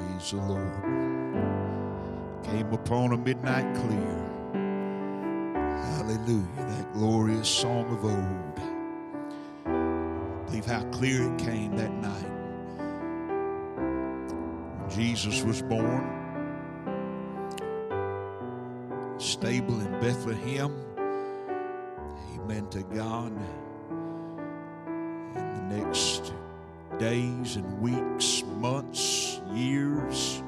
Praise the Lord. Came upon a midnight clear. Hallelujah. That glorious song of old. Believe how clear it came that night. When Jesus was born, stable in Bethlehem. Amen to God. In the next days and weeks, months, years,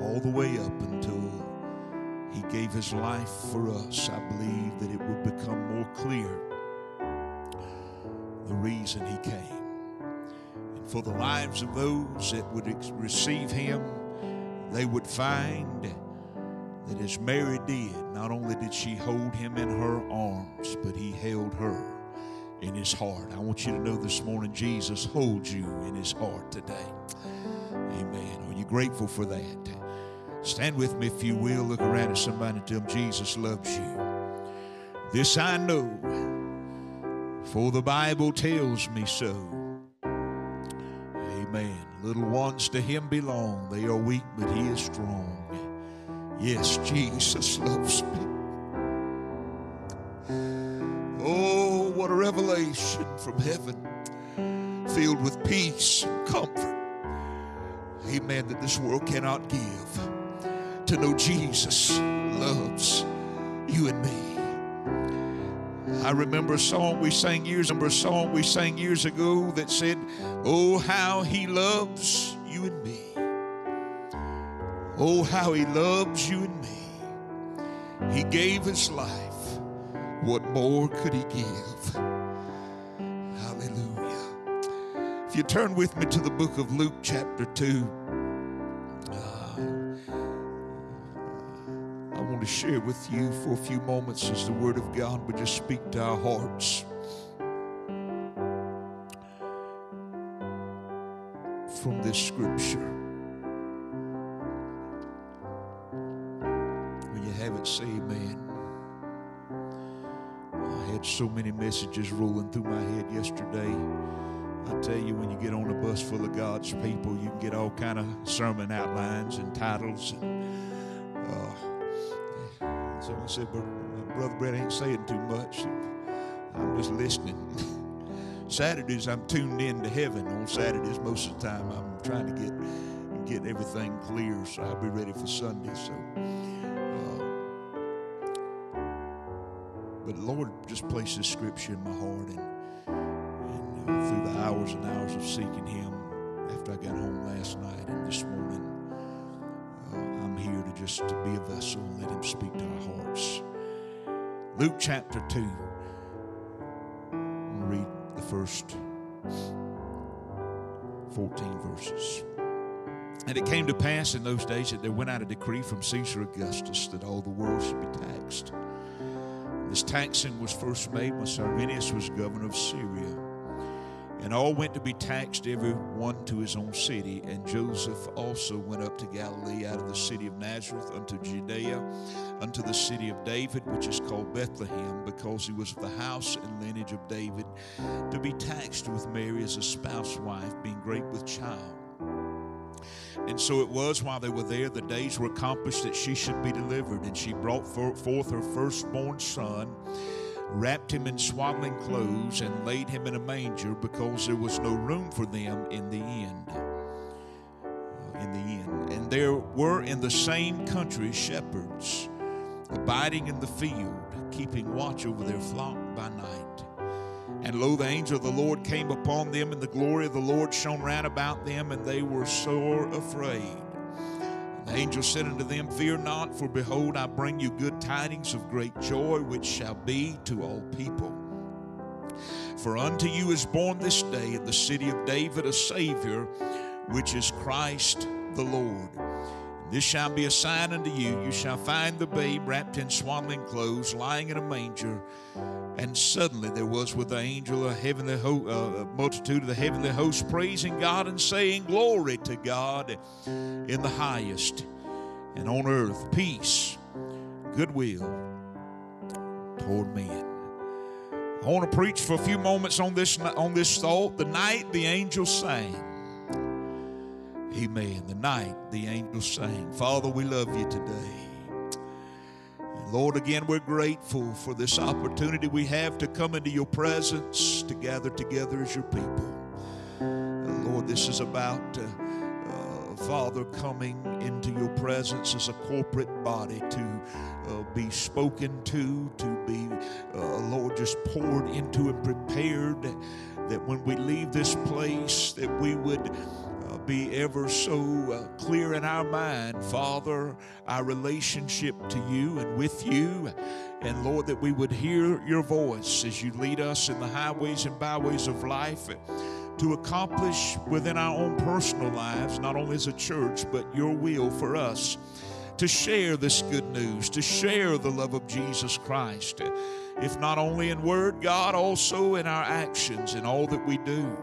all the way up until he gave his life for us, I believe that it would become more clear the reason he came. And for the lives of those that would ex- receive him, they would find that as Mary did, not only did she hold him in her arms, but he held her in his heart. I want you to know this morning Jesus holds you in his heart today. Amen. Are you grateful for that? Stand with me if you will. Look around at somebody and tell them Jesus loves you. This I know, for the Bible tells me so. Amen. Little ones to him belong. They are weak, but he is strong. Yes, Jesus loves me. Oh, what a revelation from heaven, filled with peace and comfort. Amen. That this world cannot give. To know Jesus loves you and me. I remember a song we sang years. Remember a song we sang years ago that said, "Oh, how He loves you and me." Oh, how he loves you and me. He gave his life. What more could he give? If you turn with me to the book of Luke, chapter 2, uh, I want to share with you for a few moments as the Word of God would just speak to our hearts. From this scripture. When you have it, say amen. I had so many messages rolling through my head yesterday. I tell you, when you get on a bus full of God's people, you can get all kind of sermon outlines and titles. And, uh, so I said, "Bro- Brother Brett ain't saying too much. I'm just listening. Saturdays, I'm tuned in to heaven. On Saturdays, most of the time, I'm trying to get get everything clear so I'll be ready for Sunday. So. But the Lord just placed this scripture in my heart, and uh, through the hours and hours of seeking Him after I got home last night and this morning, uh, I'm here to just to be a vessel and let Him speak to our hearts. Luke chapter 2. I'm read the first 14 verses. And it came to pass in those days that there went out a decree from Caesar Augustus that all the world should be taxed. This taxing was first made when Cyrenius was governor of Syria. And all went to be taxed, every one to his own city. And Joseph also went up to Galilee out of the city of Nazareth unto Judea, unto the city of David, which is called Bethlehem, because he was of the house and lineage of David, to be taxed with Mary as a spouse wife, being great with child. And so it was while they were there, the days were accomplished that she should be delivered. And she brought forth her firstborn son, wrapped him in swaddling clothes, and laid him in a manger because there was no room for them in the inn. Uh, In the inn. And there were in the same country shepherds abiding in the field, keeping watch over their flock by night. And lo, the angel of the Lord came upon them, and the glory of the Lord shone round about them, and they were sore afraid. The angel said unto them, Fear not, for behold, I bring you good tidings of great joy, which shall be to all people. For unto you is born this day in the city of David a Savior, which is Christ the Lord. This shall be a sign unto you. You shall find the babe wrapped in swaddling clothes, lying in a manger. And suddenly there was with the angel a heavenly ho- uh, multitude of the heavenly host praising God and saying, Glory to God in the highest, and on earth peace, goodwill toward men. I want to preach for a few moments on this on this thought. The night the angel sang. Amen. The night the angels sang. Father, we love you today. And Lord, again, we're grateful for this opportunity we have to come into your presence, to gather together as your people. Uh, Lord, this is about, uh, uh, Father, coming into your presence as a corporate body to uh, be spoken to, to be, uh, Lord, just poured into and prepared. That when we leave this place, that we would be ever so uh, clear in our mind, Father, our relationship to you and with you. And Lord, that we would hear your voice as you lead us in the highways and byways of life to accomplish within our own personal lives, not only as a church, but your will for us to share this good news, to share the love of Jesus Christ. If not only in word, God, also in our actions, in all that we do.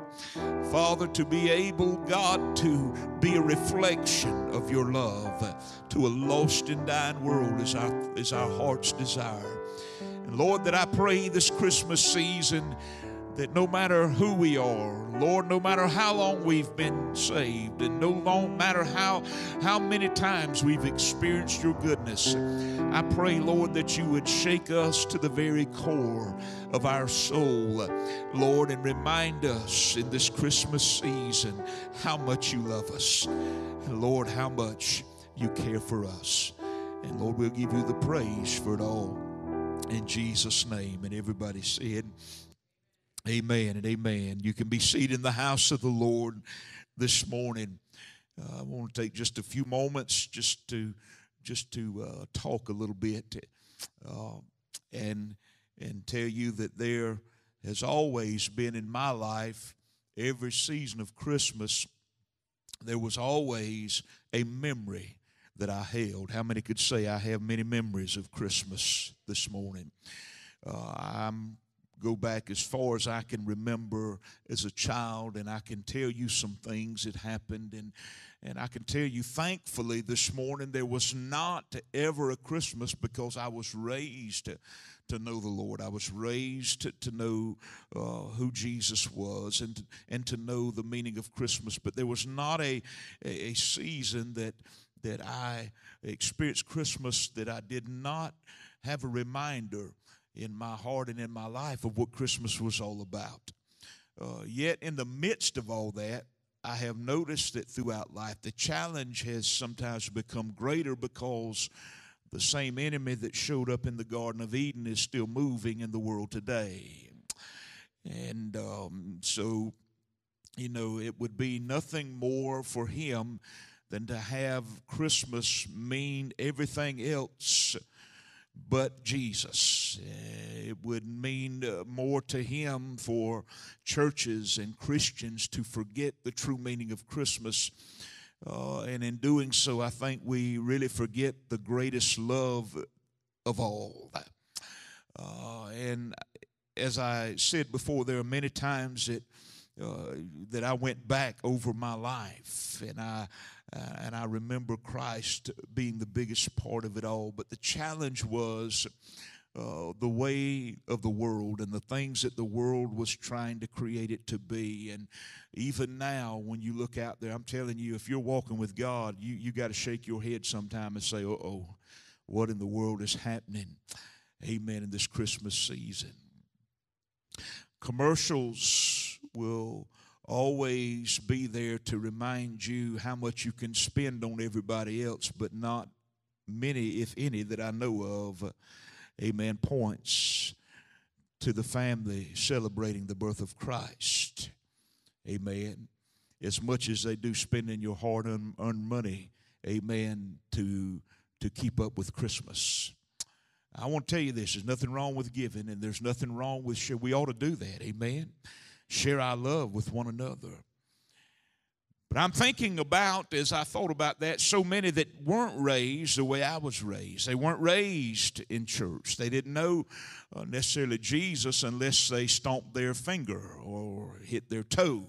Father, to be able, God, to be a reflection of your love to a lost and dying world is our, is our heart's desire. And Lord, that I pray this Christmas season that no matter who we are, Lord, no matter how long we've been saved, and no long matter how how many times we've experienced your goodness, I pray, Lord, that you would shake us to the very core of our soul, Lord, and remind us in this Christmas season how much you love us, and Lord, how much you care for us. And Lord, we'll give you the praise for it all. In Jesus' name. And everybody said, Amen and amen. You can be seated in the house of the Lord this morning. Uh, I want to take just a few moments just to just to uh, talk a little bit uh, and and tell you that there has always been in my life every season of Christmas there was always a memory that I held. How many could say I have many memories of Christmas this morning? Uh, I'm go back as far as I can remember as a child, and I can tell you some things that happened. And, and I can tell you, thankfully, this morning there was not ever a Christmas because I was raised to, to know the Lord. I was raised to, to know uh, who Jesus was and and to know the meaning of Christmas. But there was not a, a, a season that, that I experienced Christmas that I did not have a reminder in my heart and in my life of what Christmas was all about. Uh, yet, in the midst of all that, I have noticed that throughout life, the challenge has sometimes become greater because the same enemy that showed up in the Garden of Eden is still moving in the world today. And um, so, you know, it would be nothing more for him than to have Christmas mean everything else but Jesus. Eh, it would mean uh, more to him for churches and Christians to forget the true meaning of Christmas. Uh, and in doing so, I think we really forget the greatest love of all. Uh, and as I said before, there are many times that uh, that I went back over my life, and I uh, and I remember Christ being the biggest part of it all. But the challenge was uh, the way of the world and the things that the world was trying to create it to be. And even now, when you look out there, I'm telling you, if you're walking with God, you, you got to shake your head sometime and say, oh, what in the world is happening? Amen. In this Christmas season. Commercials will always be there to remind you how much you can spend on everybody else, but not many, if any, that I know of, amen, points to the family celebrating the birth of Christ. Amen. As much as they do spending your hard earned money, amen, to, to keep up with Christmas. I want to tell you this there's nothing wrong with giving, and there's nothing wrong with. We ought to do that. Amen share our love with one another. But I'm thinking about, as I thought about that, so many that weren't raised the way I was raised. They weren't raised in church. They didn't know uh, necessarily Jesus unless they stomped their finger or hit their toe.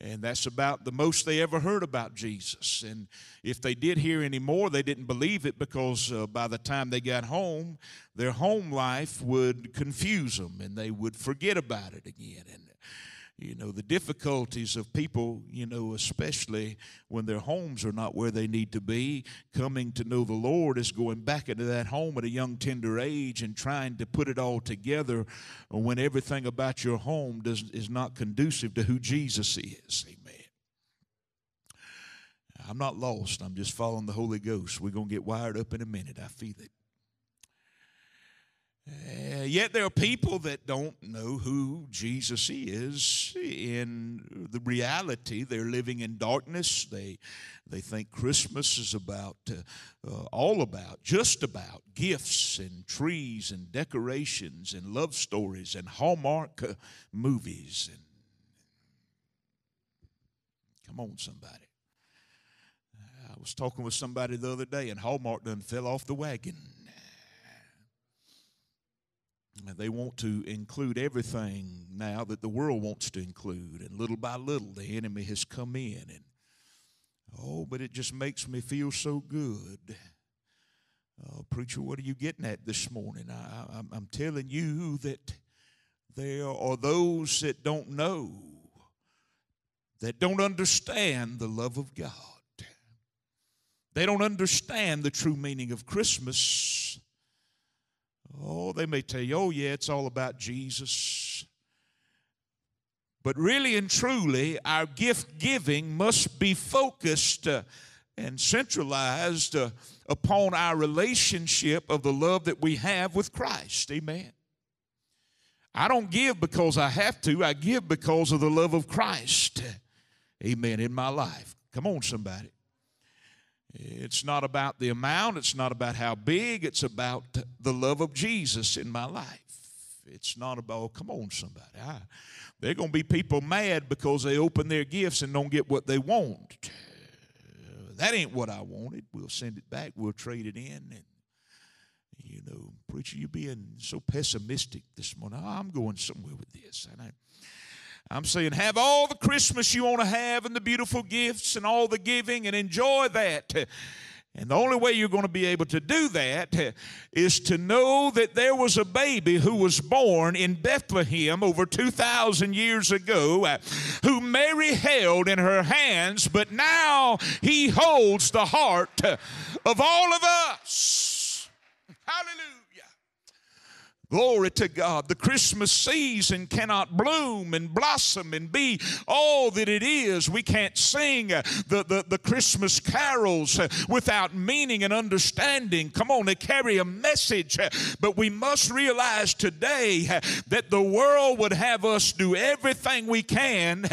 And that's about the most they ever heard about Jesus. And if they did hear any more, they didn't believe it because uh, by the time they got home, their home life would confuse them and they would forget about it again. And you know, the difficulties of people, you know, especially when their homes are not where they need to be, coming to know the Lord is going back into that home at a young, tender age and trying to put it all together when everything about your home does, is not conducive to who Jesus is. Amen. I'm not lost. I'm just following the Holy Ghost. We're going to get wired up in a minute. I feel it. Uh, yet there are people that don't know who Jesus is in the reality. They're living in darkness. They, they think Christmas is about, uh, uh, all about, just about gifts and trees and decorations and love stories and Hallmark uh, movies. And Come on, somebody. I was talking with somebody the other day, and Hallmark done fell off the wagon. They want to include everything now that the world wants to include, and little by little, the enemy has come in. And oh, but it just makes me feel so good. Uh, preacher, what are you getting at this morning? I, I'm telling you that there are those that don't know, that don't understand the love of God. They don't understand the true meaning of Christmas. Oh, they may tell you, oh, yeah, it's all about Jesus. But really and truly, our gift giving must be focused uh, and centralized uh, upon our relationship of the love that we have with Christ. Amen. I don't give because I have to, I give because of the love of Christ. Amen. In my life. Come on, somebody. It's not about the amount, it's not about how big, it's about the love of Jesus in my life. It's not about, oh, come on, somebody. I, they're going to be people mad because they open their gifts and don't get what they want. That ain't what I wanted. We'll send it back, we'll trade it in. And, you know, preacher, you being so pessimistic this morning. Oh, I'm going somewhere with this. And I, I'm saying, have all the Christmas you want to have and the beautiful gifts and all the giving and enjoy that. And the only way you're going to be able to do that is to know that there was a baby who was born in Bethlehem over 2,000 years ago, uh, who Mary held in her hands, but now he holds the heart of all of us. Hallelujah. Glory to God. The Christmas season cannot bloom and blossom and be all that it is. We can't sing the, the, the Christmas carols without meaning and understanding. Come on, they carry a message. But we must realize today that the world would have us do everything we can,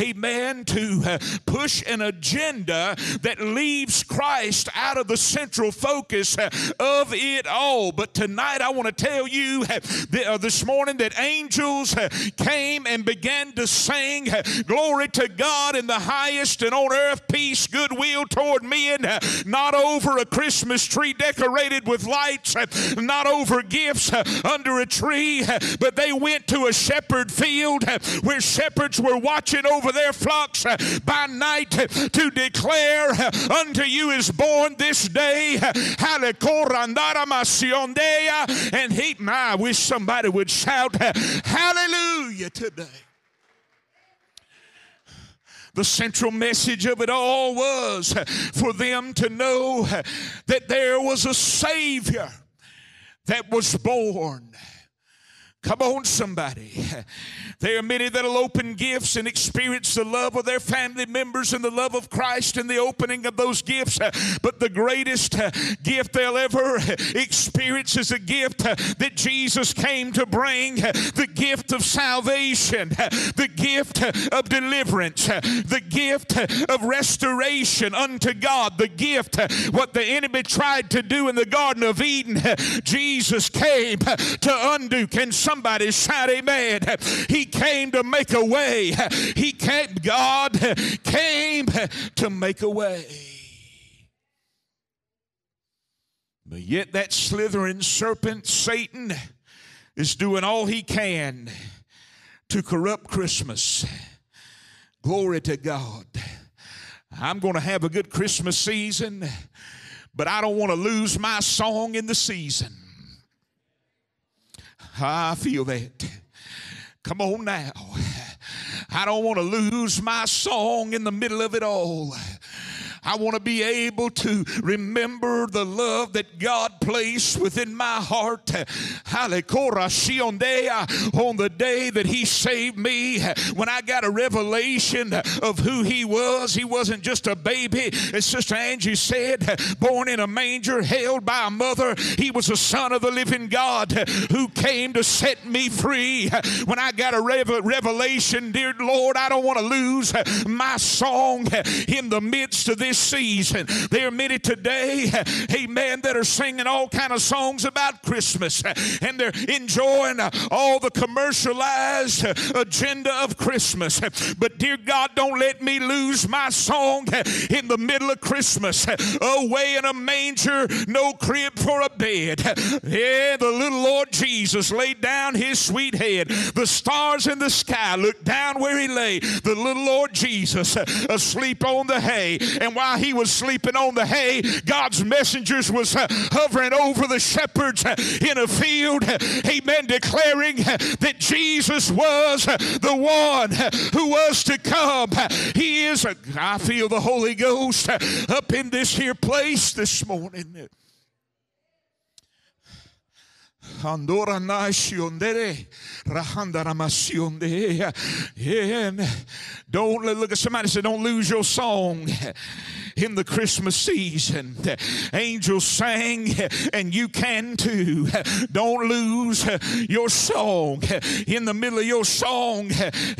amen, to push an agenda that leaves Christ out of the central focus of it all. But tonight I want to tell you uh, this morning that angels uh, came and began to sing uh, glory to God in the highest and on earth peace, goodwill toward men, uh, not over a Christmas tree decorated with lights, uh, not over gifts uh, under a tree, but they went to a shepherd field where shepherds were watching over their flocks by night to declare unto you is born this day and he my I wish somebody would shout hallelujah today. The central message of it all was for them to know that there was a Savior that was born. Come on, somebody. There are many that'll open gifts and experience the love of their family members and the love of Christ in the opening of those gifts. But the greatest gift they'll ever experience is a gift that Jesus came to bring the gift of salvation, the gift of deliverance, the gift of restoration unto God, the gift what the enemy tried to do in the Garden of Eden. Jesus came to undo. Can somebody shout amen? He came to make a way. He came, God came to make a way. But yet, that slithering serpent, Satan, is doing all he can to corrupt Christmas. Glory to God. I'm going to have a good Christmas season, but I don't want to lose my song in the season. Ah, I feel that. Come on now. I don't want to lose my song in the middle of it all. I want to be able to remember the love that God placed within my heart. On the day that He saved me, when I got a revelation of who He was, He wasn't just a baby, as Sister Angie said, born in a manger, held by a mother. He was a son of the living God who came to set me free. When I got a revelation, dear Lord, I don't want to lose my song in the midst of this this season. There are many today, amen, that are singing all kind of songs about Christmas and they're enjoying all the commercialized agenda of Christmas. But dear God, don't let me lose my song in the middle of Christmas. Away in a manger, no crib for a bed. Yeah, the little Lord Jesus laid down his sweet head. The stars in the sky looked down where he lay. The little Lord Jesus asleep on the hay. And while he was sleeping on the hay, God's messengers was uh, hovering over the shepherds uh, in a field, uh, amen, declaring uh, that Jesus was uh, the one who was to come. He is, I feel the Holy Ghost up in this here place this morning. Andora nasciondere, rahandaramasionde. And don't look at somebody say, don't lose your song in the Christmas season. Angels sang, and you can too. Don't lose your song in the middle of your song.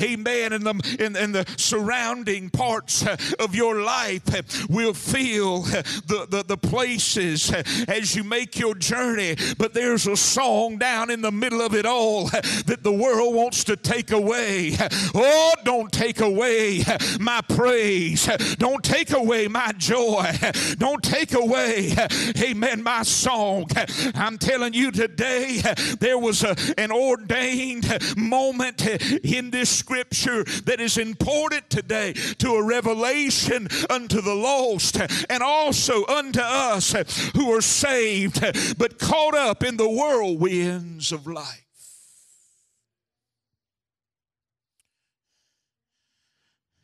Amen. In the in, in the surrounding parts of your life will feel the, the, the places as you make your journey. But there's a song down in the middle of it all that the world wants to take away. Oh, don't take away my praise. Don't take away my joy. Don't take away, amen, my song. I'm telling you today, there was a, an ordained moment in this scripture that is important today to a revelation unto the lost and also unto us who are saved but caught up in the whirlwinds of life.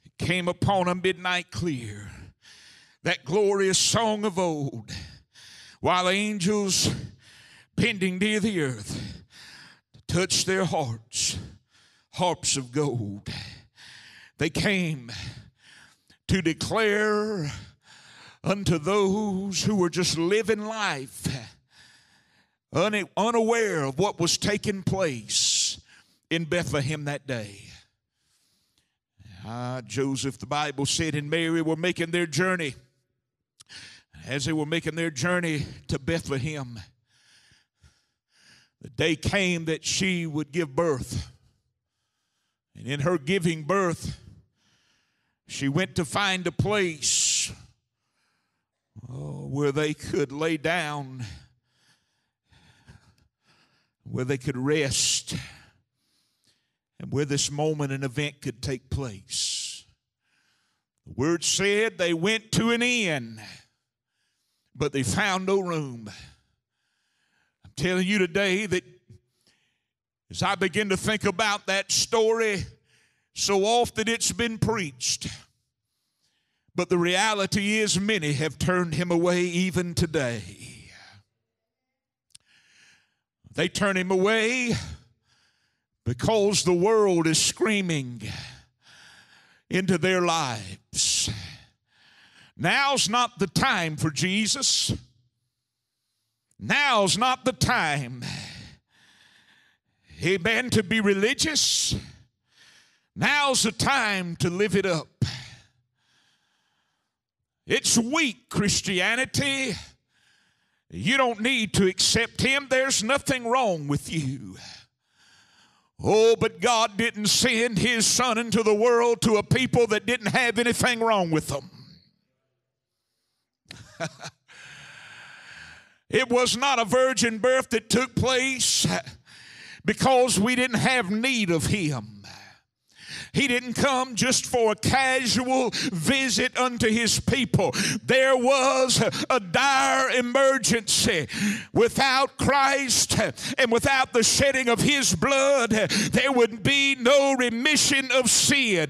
It came upon a midnight clear that glorious song of old, while angels bending near the earth touched their hearts, harps of gold. They came to declare unto those who were just living life unaware of what was taking place in Bethlehem that day. Ah, Joseph, the Bible said, and Mary were making their journey as they were making their journey to Bethlehem, the day came that she would give birth. And in her giving birth, she went to find a place oh, where they could lay down, where they could rest, and where this moment and event could take place. The word said they went to an inn but they found no room. I'm telling you today that as I begin to think about that story, so often it's been preached. But the reality is, many have turned him away even today. They turn him away because the world is screaming into their lives. Now's not the time for Jesus. Now's not the time, amen, to be religious. Now's the time to live it up. It's weak Christianity. You don't need to accept Him, there's nothing wrong with you. Oh, but God didn't send His Son into the world to a people that didn't have anything wrong with them. it was not a virgin birth that took place because we didn't have need of him. He didn't come just for a casual visit unto his people. There was a dire emergency. Without Christ and without the shedding of his blood, there would be no remission of sin.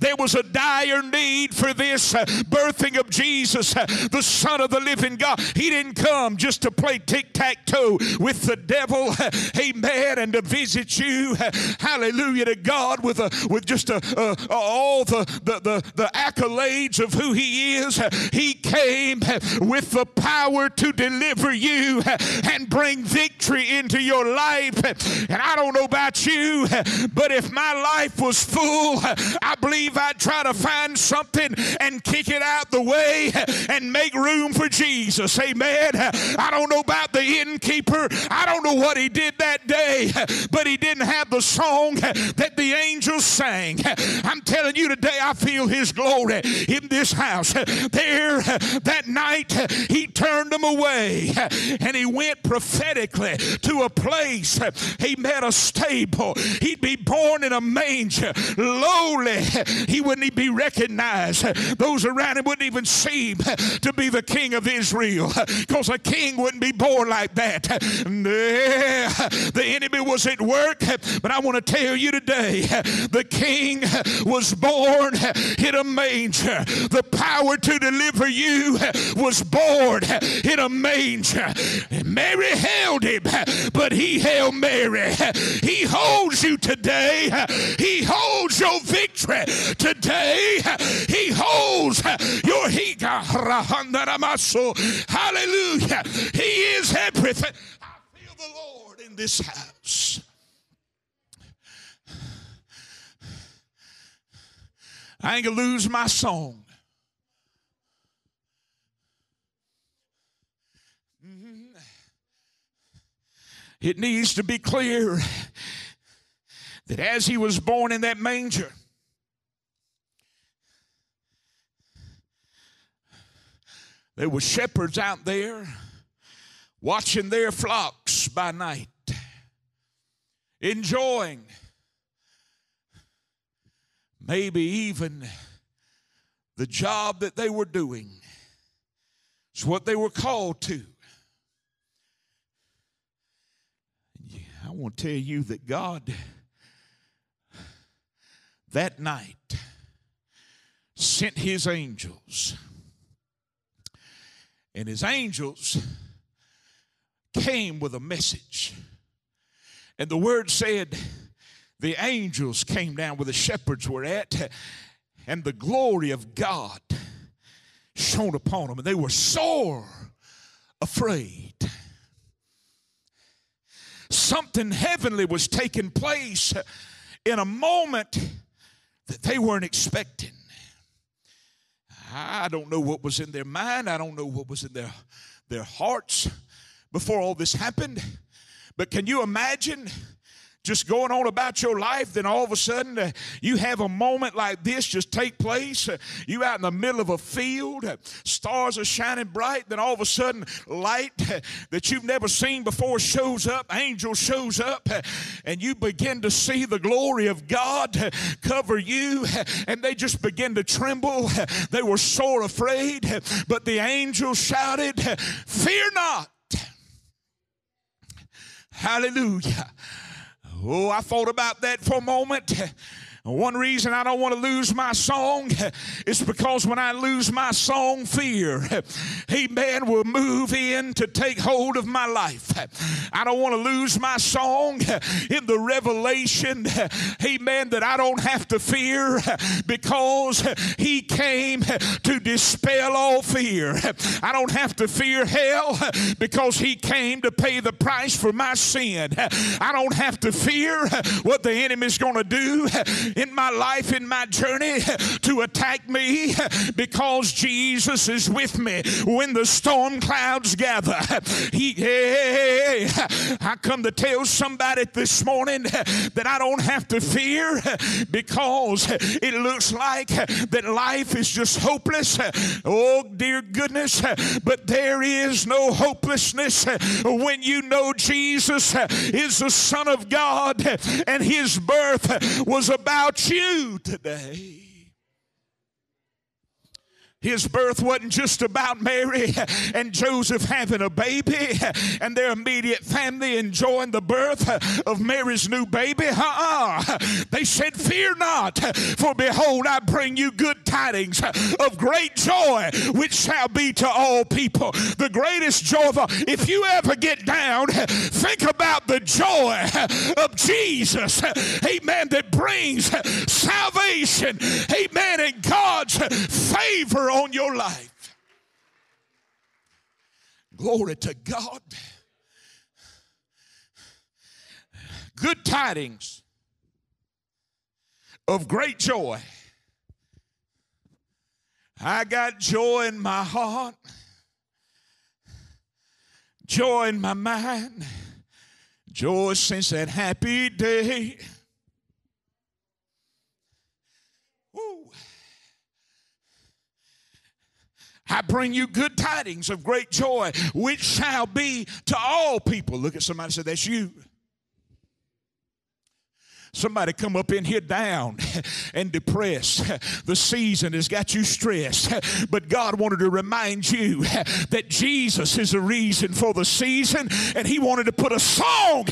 There was a dire need for this birthing of Jesus, the Son of the living God. He didn't come just to play tic tac toe with the devil, amen, and to visit you, hallelujah to God, with, a, with just a, a, uh, all the, the, the, the accolades of who He is. He came with the power to deliver you and bring victory into your life. And I don't know about you, but if my life was full, I believe I'd try to find something and kick it out the way and make room for Jesus. Amen. I don't know about the innkeeper. I don't know what he did that day, but he didn't have the song that the angels sang. I'm telling you today, I feel his glory in this house. There, that night, he turned them away and he went prophetically to a place. He met a stable. He'd be born in a manger, lowly. He wouldn't be recognized. Those around him wouldn't even seem to be the king of Israel because a king wouldn't be born like that. The enemy was at work, but I want to tell you today the king was born in a manger. The power to deliver you was born in a manger. Mary held him, but he held Mary. He holds you today. He holds your victory today. He holds your higa. Hallelujah. He is everything. I feel the Lord in this house. I ain't gonna lose my song. Mm-hmm. It needs to be clear that as he was born in that manger, there were shepherds out there watching their flocks by night, enjoying maybe even the job that they were doing. It's what they were called to. I want to tell you that God, that night, sent his angels. And his angels came with a message. And the word said, the angels came down where the shepherds were at, and the glory of God shone upon them, and they were sore afraid. Something heavenly was taking place in a moment that they weren't expecting. I don't know what was in their mind, I don't know what was in their, their hearts before all this happened, but can you imagine? Just going on about your life, then all of a sudden uh, you have a moment like this just take place. Uh, you out in the middle of a field, uh, stars are shining bright, then all of a sudden light uh, that you've never seen before shows up, angel shows up, uh, and you begin to see the glory of God uh, cover you, and they just begin to tremble. They were sore afraid, but the angel shouted, Fear not. Hallelujah. Oh, I thought about that for a moment. One reason I don't want to lose my song is because when I lose my song, fear, amen, will move in to take hold of my life. I don't want to lose my song in the revelation, amen, that I don't have to fear because he came to dispel all fear. I don't have to fear hell because he came to pay the price for my sin. I don't have to fear what the enemy's going to do in my life, in my journey to attack me because Jesus is with me when the storm clouds gather. He, hey, I come to tell somebody this morning that I don't have to fear because it looks like that life is just hopeless. Oh, dear goodness, but there is no hopelessness when you know Jesus is the Son of God and his birth was about about you today. His birth wasn't just about Mary and Joseph having a baby and their immediate family enjoying the birth of Mary's new baby. Uh-uh. They said, Fear not, for behold, I bring you good tidings of great joy, which shall be to all people. The greatest joy of all. If you ever get down, think about the joy of Jesus. Amen. That brings salvation. Amen. And God's favor on your life. Glory to God. Good tidings of great joy. I got joy in my heart, joy in my mind, joy since that happy day. I bring you good tidings of great joy, which shall be to all people. Look at somebody and say, That's you. Somebody come up in here down and depressed. The season has got you stressed. But God wanted to remind you that Jesus is the reason for the season and He wanted to put a song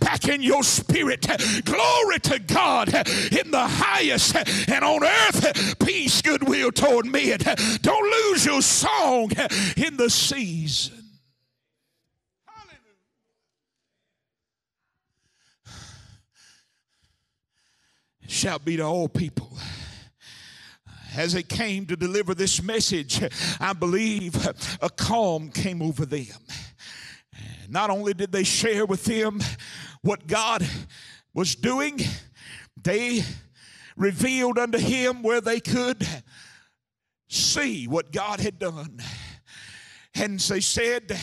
back in your spirit. Glory to God in the highest and on earth, peace, goodwill toward men. Don't lose your song in the season. Shall be to all people. As they came to deliver this message, I believe a calm came over them. Not only did they share with them what God was doing, they revealed unto him where they could see what God had done. And they said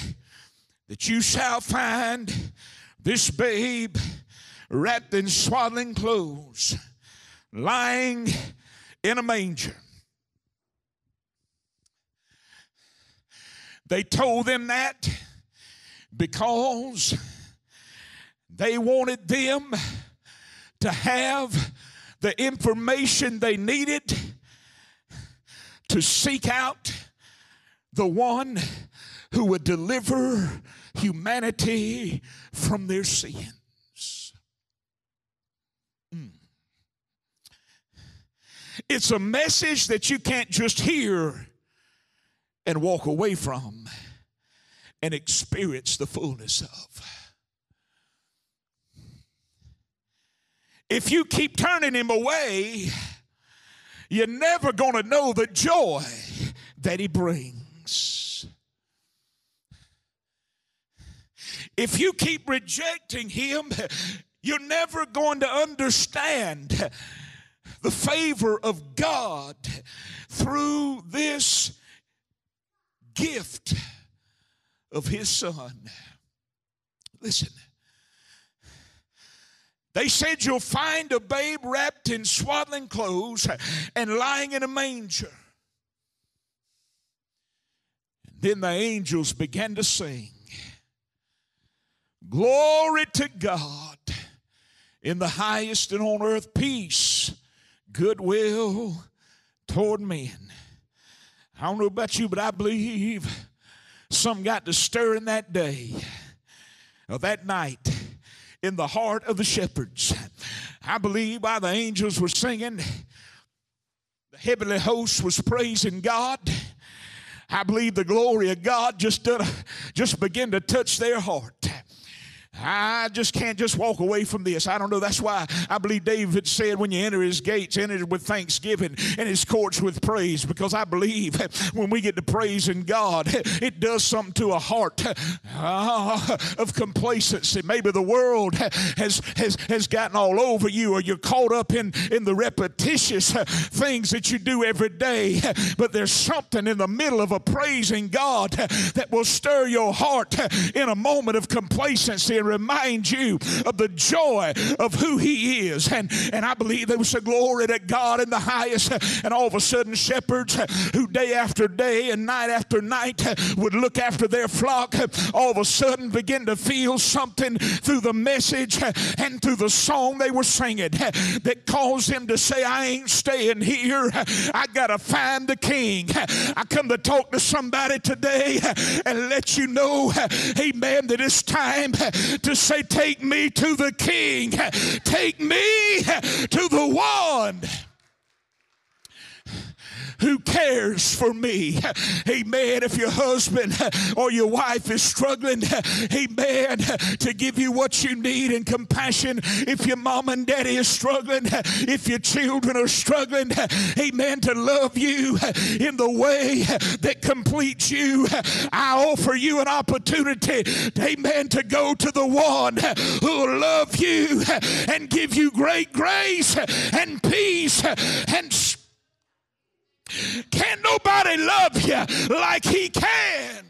that you shall find this babe wrapped in swaddling clothes lying in a manger. They told them that because they wanted them to have the information they needed to seek out the one who would deliver humanity from their sin. It's a message that you can't just hear and walk away from and experience the fullness of. If you keep turning him away, you're never going to know the joy that he brings. If you keep rejecting him, you're never going to understand the favor of God through this gift of His Son. Listen. They said you'll find a babe wrapped in swaddling clothes and lying in a manger. And then the angels began to sing, Glory to God in the highest and on earth, peace goodwill toward men. I don't know about you, but I believe some got to stir in that day or that night in the heart of the shepherds. I believe while the angels were singing, the heavenly host was praising God. I believe the glory of God just, done, just began to touch their heart. I just can't just walk away from this. I don't know. That's why I believe David said, when you enter his gates, enter with thanksgiving and his courts with praise. Because I believe when we get to praising God, it does something to a heart uh, of complacency. Maybe the world has, has, has gotten all over you, or you're caught up in, in the repetitious things that you do every day. But there's something in the middle of a praising God that will stir your heart in a moment of complacency remind you of the joy of who He is. And, and I believe there was a glory to God in the highest. And all of a sudden, shepherds who day after day and night after night would look after their flock, all of a sudden begin to feel something through the message and through the song they were singing that caused them to say, I ain't staying here. I got to find the king. I come to talk to somebody today and let you know, amen, that it's time to say, Take me to the king. Take me to the one who cares for me. Amen. If your husband or your wife is struggling, amen, to give you what you need and compassion. If your mom and daddy is struggling, if your children are struggling, amen, to love you in the way that completes you, I offer you an opportunity, amen, to go to the one who will love you and give you great grace and peace and can't nobody love you like he can.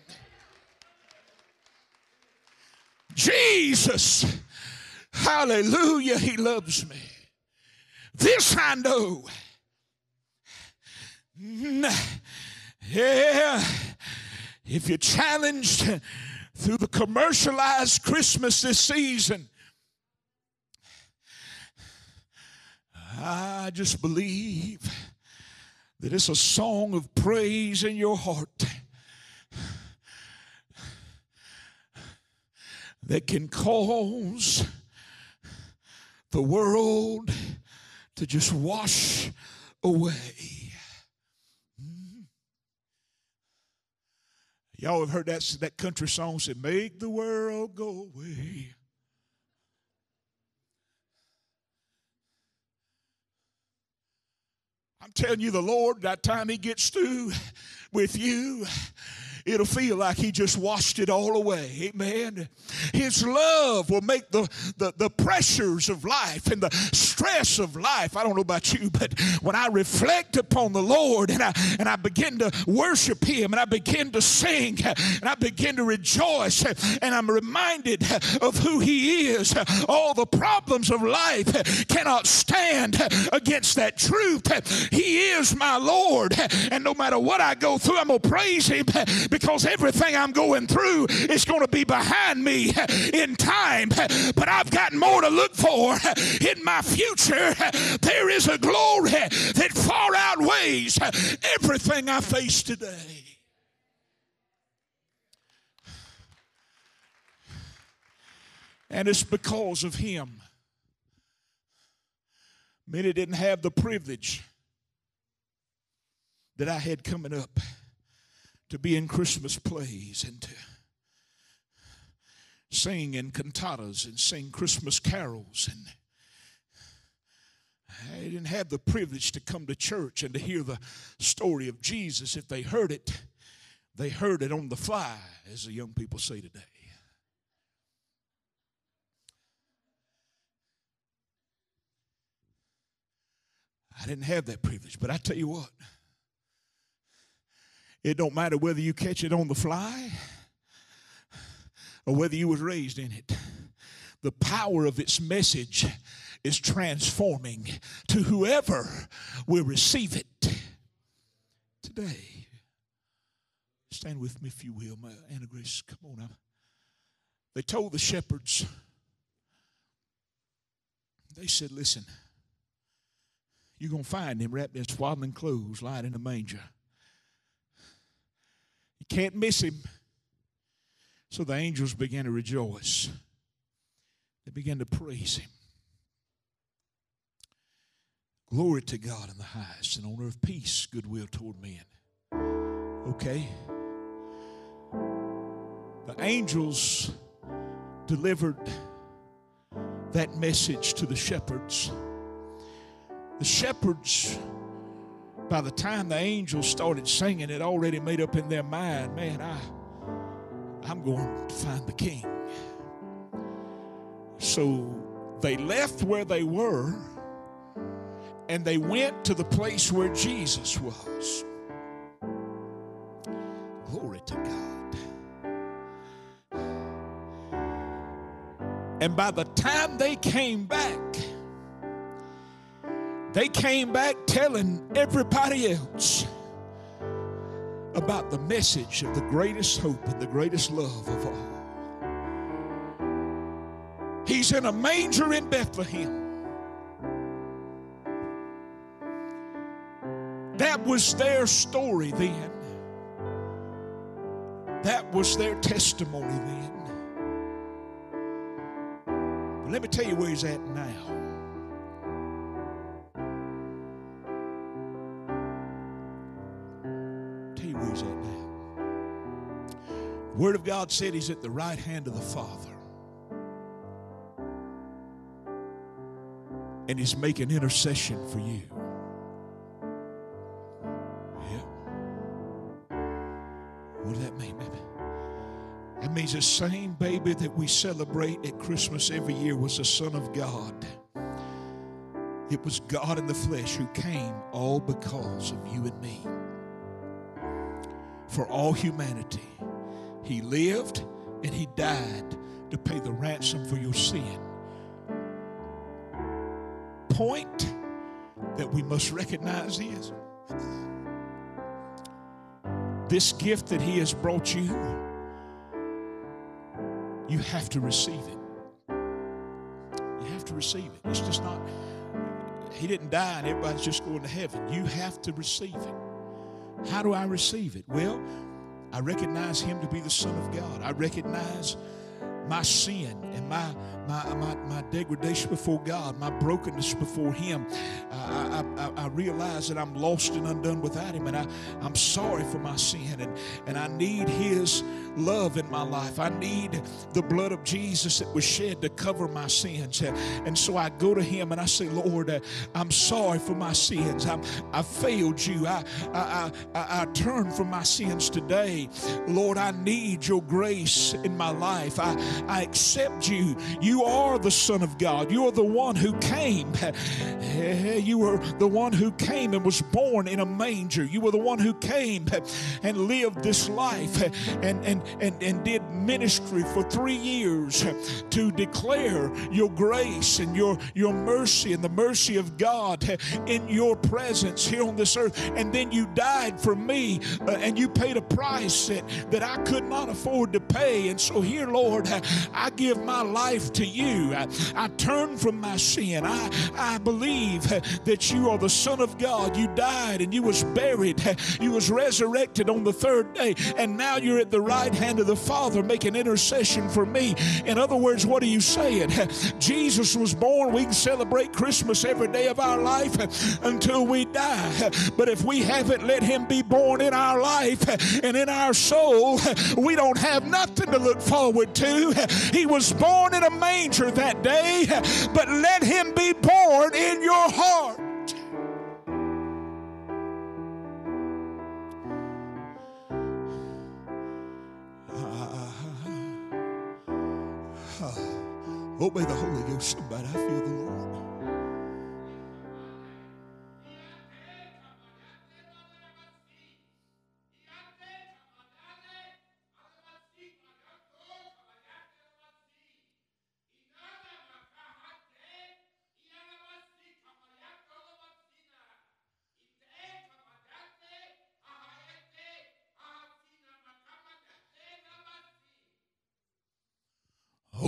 Jesus, hallelujah, he loves me. This I know. Mm, yeah, if you're challenged through the commercialized Christmas this season, I just believe that it's a song of praise in your heart that can cause the world to just wash away. Hmm. Y'all have heard that, that country song say, Make the world go away. I'm telling you, the Lord, that time He gets through with you, it'll feel like he just washed it all away. Amen. His love will make the, the, the pressures of life and the stress of life. I don't know about you, but when I reflect upon the Lord and I and I begin to worship him and I begin to sing and I begin to rejoice and I'm reminded of who he is, all the problems of life cannot stand against that truth. He is my Lord. And no matter what I go through, I'm gonna praise him because everything I'm going through is going to be behind me in time. But I've got more to look for in my future. There is a glory that far outweighs everything I face today. And it's because of him. Many didn't have the privilege that I had coming up to be in Christmas plays and to sing in cantatas and sing Christmas carols and I didn't have the privilege to come to church and to hear the story of Jesus. If they heard it, they heard it on the fly, as the young people say today. I didn't have that privilege, but I tell you what. It don't matter whether you catch it on the fly or whether you was raised in it. The power of its message is transforming to whoever will receive it today. Stand with me if you will, my Anna Grace. Come on up. They told the shepherds, they said, listen, you're going to find him wrapped in swaddling clothes, lying in a manger. Can't miss him. So the angels began to rejoice. They began to praise him. Glory to God in the highest, and on earth peace, goodwill toward men. Okay? The angels delivered that message to the shepherds. The shepherds by the time the angels started singing, it already made up in their mind, man, I, I'm going to find the king. So they left where they were and they went to the place where Jesus was. Glory to God. And by the time they came back, they came back telling everybody else about the message of the greatest hope and the greatest love of all. He's in a manger in Bethlehem. That was their story then. That was their testimony then. But let me tell you where he's at now. Word of God said he's at the right hand of the Father. And he's making intercession for you. Yeah. What does that mean, baby? That means the same baby that we celebrate at Christmas every year was the Son of God. It was God in the flesh who came all because of you and me. For all humanity, He lived and He died to pay the ransom for your sin. Point that we must recognize is this gift that He has brought you you have to receive it. You have to receive it. It's just not, he didn't die and everybody's just going to heaven. You have to receive it. How do I receive it? Well, I recognize him to be the Son of God. I recognize my sin and my, my, my, my degradation before God, my brokenness before Him. I, I, I, realize that I'm lost and undone without Him, and I, I'm sorry for my sin, and, and I need His love in my life. I need the blood of Jesus that was shed to cover my sins. And so I go to Him and I say, Lord, uh, I'm sorry for my sins. I'm, I failed you. I, I, I, I turn from my sins today. Lord, I need your grace in my life. I, I accept you. You are the Son of God. You are the one who came. You were the one who came and was born in a manger. You were the one who came and lived this life and, and, and, and did ministry for three years to declare your grace and your, your mercy and the mercy of God in your presence here on this earth. And then you died for me uh, and you paid a price that, that I could not afford to pay. And so here, Lord, I give my life to you. I, turn from my sin. I, I believe that you are the Son of God. You died and you was buried. You was resurrected on the third day. And now you're at the right hand of the Father making intercession for me. In other words, what are you saying? Jesus was born. We can celebrate Christmas every day of our life until we die. But if we haven't let him be born in our life and in our soul, we don't have nothing to look forward to. He was born in a manger that day, but let him be born in your heart. Ah. Oh, Obey the Holy Ghost, somebody. I feel the Lord.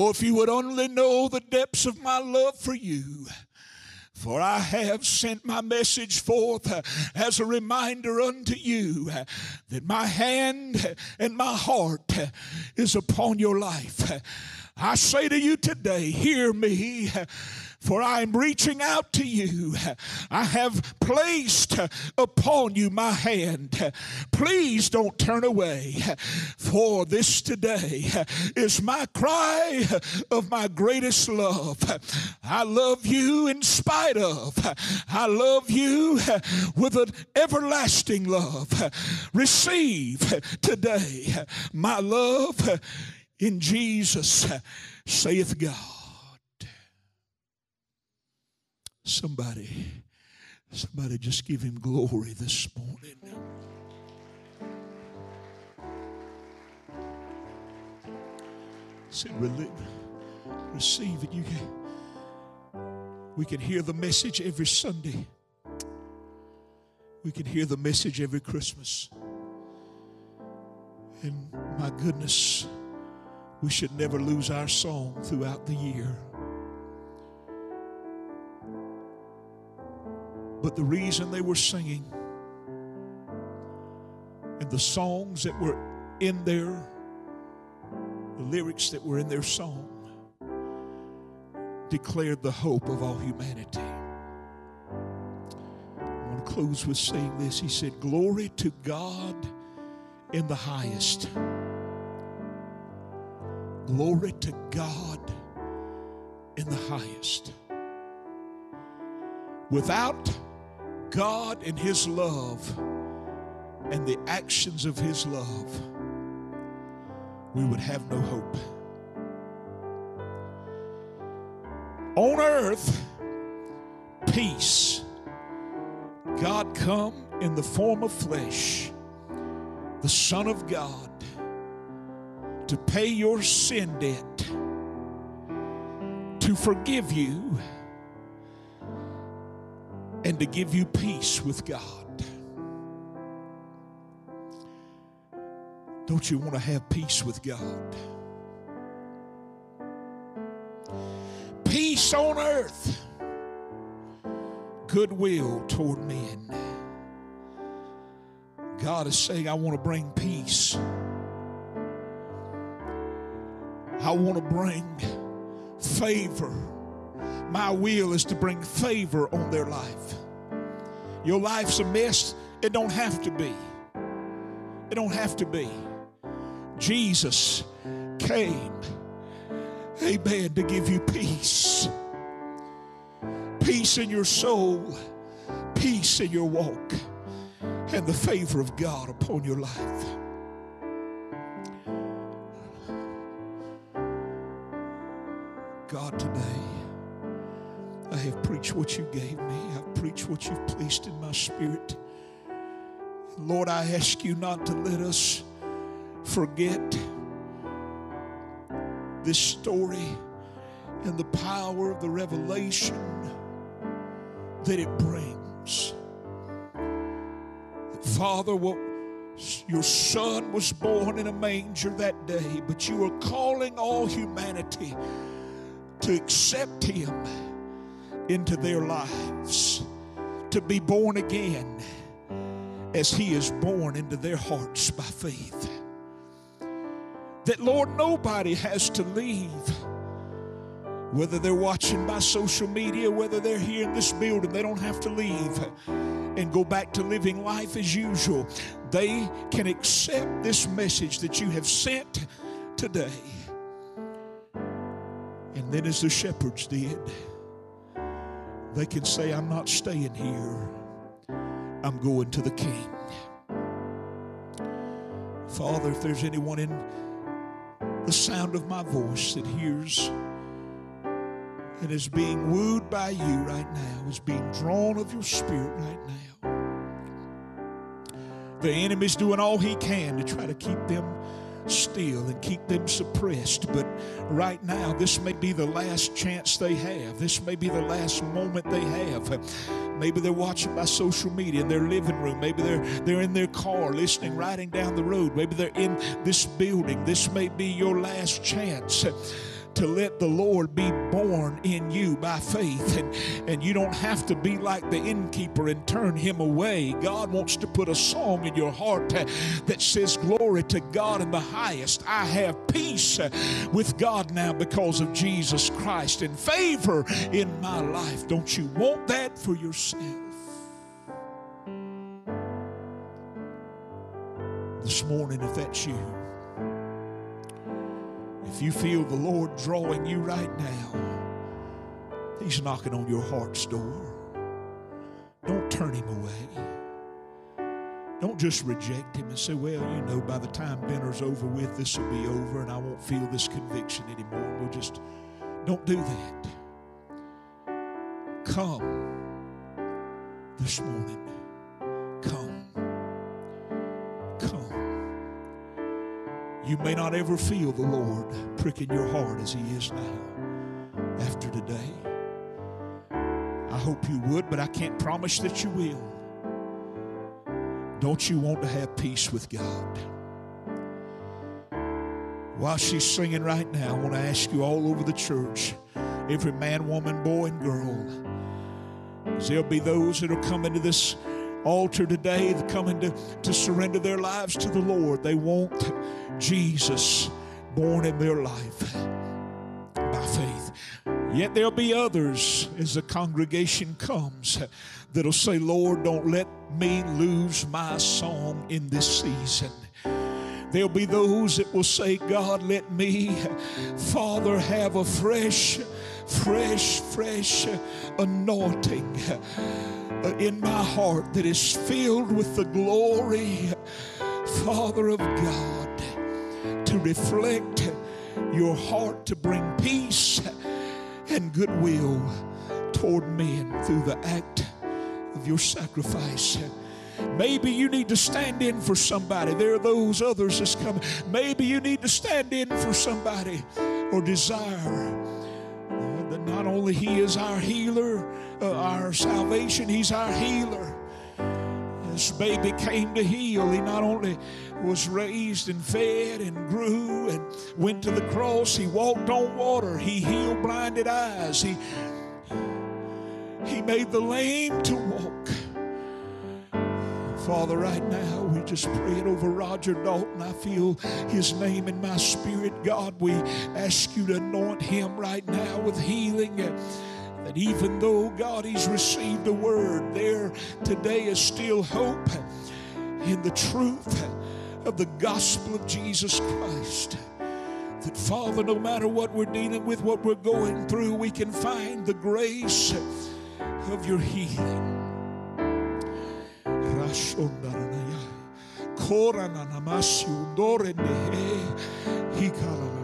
Oh, if you would only know the depths of my love for you. For I have sent my message forth uh, as a reminder unto you uh, that my hand and my heart uh, is upon your life. I say to you today, hear me for I am reaching out to you. I have placed upon you my hand. Please don't turn away, for this today is my cry of my greatest love. I love you in spite of. I love you with an everlasting love. Receive today my love in Jesus, saith God. Somebody, somebody just give him glory this morning. Said, receive it. You can, we can hear the message every Sunday. We can hear the message every Christmas. And my goodness, we should never lose our song throughout the year. But the reason they were singing and the songs that were in there, the lyrics that were in their song, declared the hope of all humanity. I want to close with saying this. He said, Glory to God in the highest. Glory to God in the highest. Without God and His love and the actions of His love, we would have no hope. On earth, peace. God come in the form of flesh, the Son of God, to pay your sin debt, to forgive you, and to give you peace with God. Don't you want to have peace with God? Peace on earth, goodwill toward men. God is saying, I want to bring peace. I want to bring favor. My will is to bring favor on their life. Your life's a mess. It don't have to be. It don't have to be. Jesus came, amen, to give you peace. Peace in your soul, peace in your walk, and the favor of God upon your life. God, today, have preached what you gave me. I've preached what you've placed in my spirit. Lord, I ask you not to let us forget this story and the power of the revelation that it brings. Father, what your son was born in a manger that day, but you are calling all humanity to accept him into their lives, to be born again as he is born into their hearts by faith. That, Lord, nobody has to leave. Whether they're watching by social media, whether they're here in this building, they don't have to leave and go back to living life as usual. They can accept this message that you have sent today. And then, as the shepherds did, they can say, I'm not staying here, I'm going to the King. Father, if there's anyone in the sound of my voice that hears and is being wooed by you right now, is being drawn of your spirit right now. The enemy's doing all he can to try to keep them still and keep them suppressed. But right now, this may be the last chance they have. This may be the last moment they have. Maybe they're watching by social media in their living room. Maybe they're they're in their car listening, riding down the road. Maybe they're in this building. This may be your last chance to let the Lord be born in you by faith. And, and you don't have to be like the innkeeper and turn him away. God wants to put a song in your heart that says, Glory to God in the highest. I have peace with God now because of Jesus Christ and favor in my life. Don't you want that for yourself? This morning, if that's you, if you feel the Lord drawing you right now, He's knocking on your heart's door. Don't turn Him away. Don't just reject Him and say, well, you know, by the time dinner's over with, this will be over and I won't feel this conviction anymore. We'll just, don't do that. Come this morning. You may not ever feel the Lord pricking your heart as He is now. after today. I hope you would, but I can't promise that you will. Don't you want to have peace with God? While she's singing right now, I want to ask you all over the church, every man, woman, boy, and girl, there'll be those that are coming to this altar today, coming to, to surrender their lives to the Lord. They want Jesus born in their life by faith. Yet there'll be others as the congregation comes that'll say, Lord, don't let me lose my song in this season. There'll be those that will say, God, let me, Father, have a fresh, fresh, fresh anointing in my heart that is filled with the glory, Father of God, to reflect your heart to bring peace and goodwill toward men through the act of your sacrifice. Maybe you need to stand in for somebody. There are those others that's coming. Maybe you need to stand in for somebody or desire uh, not only He is our healer, uh, our salvation, He's our healer. This baby came to heal. He not only was raised and fed and grew and went to the cross, he walked on water, he healed blinded eyes, he, he made the lame to walk. Father, right now, we just pray it over Roger Dalton. I feel his name in my spirit. God, we ask you to anoint him right now with healing. That even though, God, he's received the word, there today is still hope in the truth of the gospel of Jesus Christ. That, Father, no matter what we're dealing with, what we're going through, we can find the grace of your healing. Korana namasi undore nehe. Hikala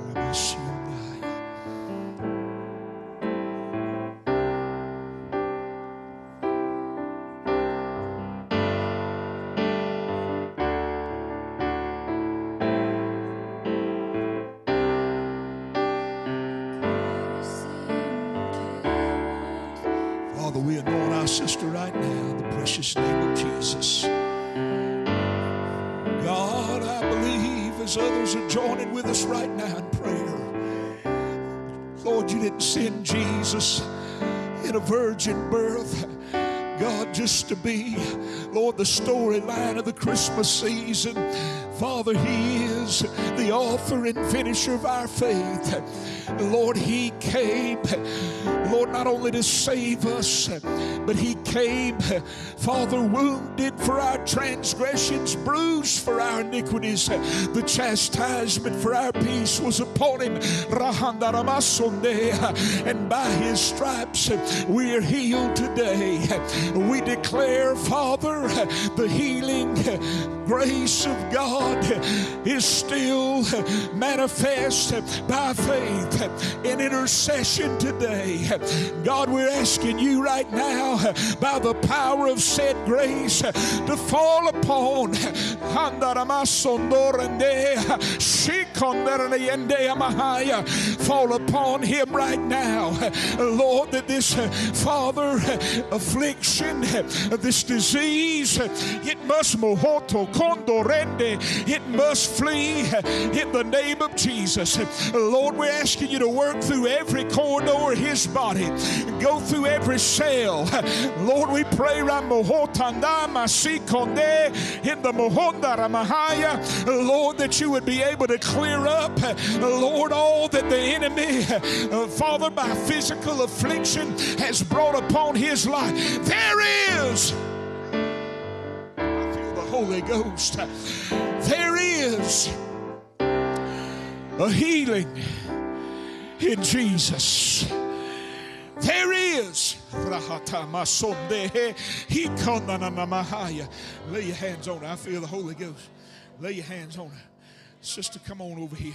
virgin birth. God, just to be, Lord, the storyline of the Christmas season. Father, He is the author and finisher of our faith. Lord, He came, Lord, not only to save us, but He came, Father, wounded for our transgressions, bruised for our iniquities. The chastisement for our peace was upon Him. And by His stripes, we are healed today. We declare, Father, the healing grace of God is still manifest by faith in intercession today. God, we're asking you right now, by the power of said grace, to fall upon fall upon him right now. Lord, that this Father affliction, this disease, it must mohoto condorende, it must flee in the name of Jesus. Lord, we're asking you to work through every corridor of his body, go through every cell. Lord, we pray in the Ramahaya, Lord, that you would be able to clear up, Lord, all that the enemy, Father, by physical affliction has brought upon his life. There is. Holy Ghost. There is a healing in Jesus. There is. Lay your hands on her. I feel the Holy Ghost. Lay your hands on her. Sister, come on over here.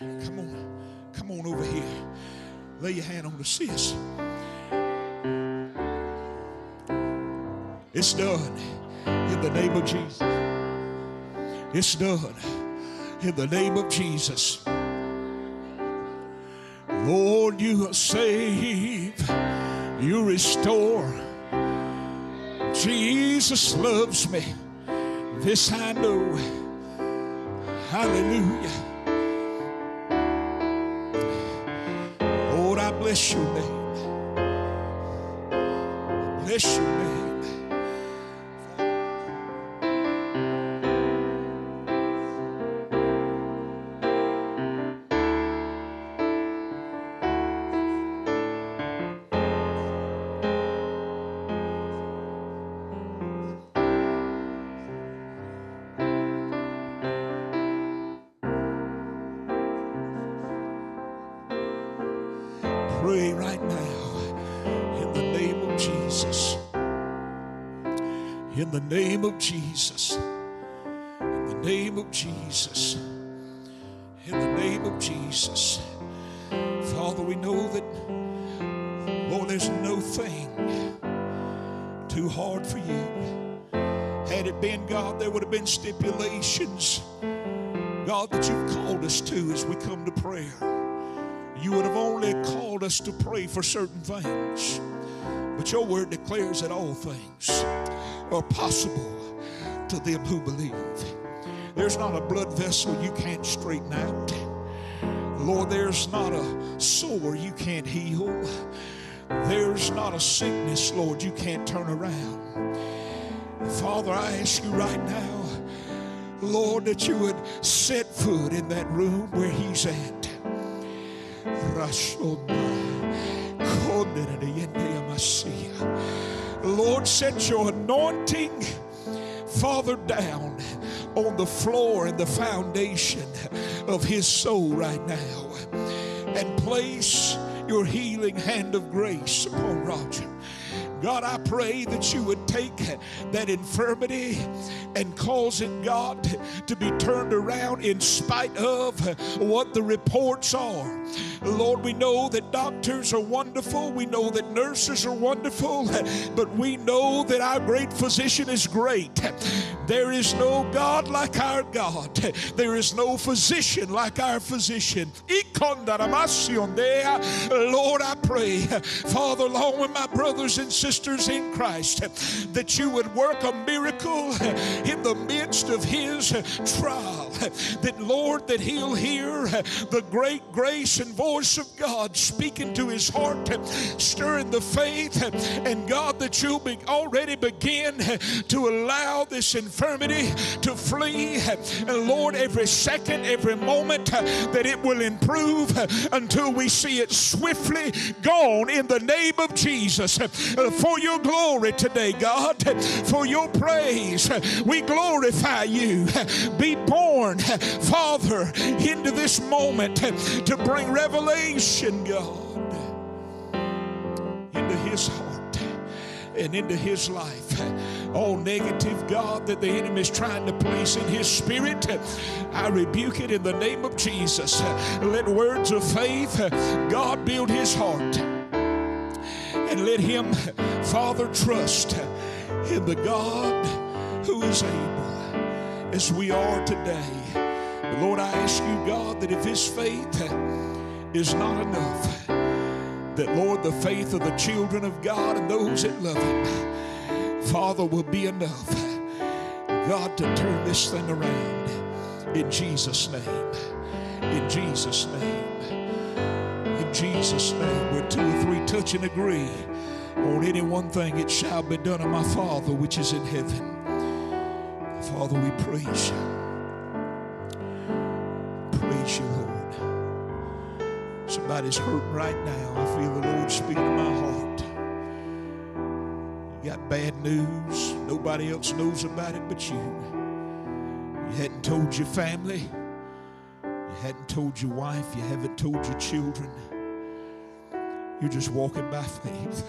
Come on. Come on over here. Lay your hand on the sis. It's done in the name of Jesus. It's done in the name of Jesus. Lord, you save, you restore. Jesus loves me. This I know. Hallelujah. Lord, I bless your name. Been God, there would have been stipulations, God, that you've called us to as we come to prayer. You would have only called us to pray for certain things. But your word declares that all things are possible to them who believe. There's not a blood vessel you can't straighten out. Lord, there's not a sore you can't heal. There's not a sickness, Lord, you can't turn around. Father, I ask you right now, Lord, that you would set foot in that room where he's at. Lord, set your anointing, Father, down on the floor and the foundation of his soul right now and place your healing hand of grace upon Roger. God, I pray that you would take that infirmity and cause it, God, to be turned around in spite of what the reports are. Lord, we know that doctors are wonderful. We know that nurses are wonderful. But we know that our great physician is great. There is no God like our God. There is no physician like our physician. Lord, I pray, Father, along with my brothers and sisters in Christ, that you would work a miracle in the midst of his trial. That, Lord, that he'll hear the great grace and voice of God speaking to his heart, stirring the faith, and God, that you'll be already begin to allow this infirmity to flee. And Lord, every second, every moment, that it will improve until we see it swiftly gone in the name of Jesus. For your glory today, God, for your praise, we glorify you. Be born, Father, into this moment to bring revelation, God, into his heart and into his life. All negative, God, that the enemy is trying to place in his spirit, I rebuke it in the name of Jesus. Let words of faith, God, build his heart. And let him, Father, trust in the God who is able, as we are today. Lord, I ask you, God, that if his faith is not enough, that, Lord, the faith of the children of God and those that love him, Father, will be enough, God, to turn this thing around. In Jesus' name. In Jesus' name. In Jesus' name. Where two or three touch and agree on any one thing, it shall be done of my Father which is in heaven. Father, we praise you. Praise you. Somebody's hurting right now. I feel the Lord speaking to my heart. You got bad news. Nobody else knows about it but you. You hadn't told your family. You hadn't told your wife. You haven't told your children. You're just walking by faith.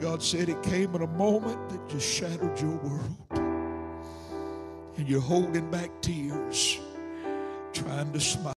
God said it came in a moment that just shattered your world. And you're holding back tears, trying to smile.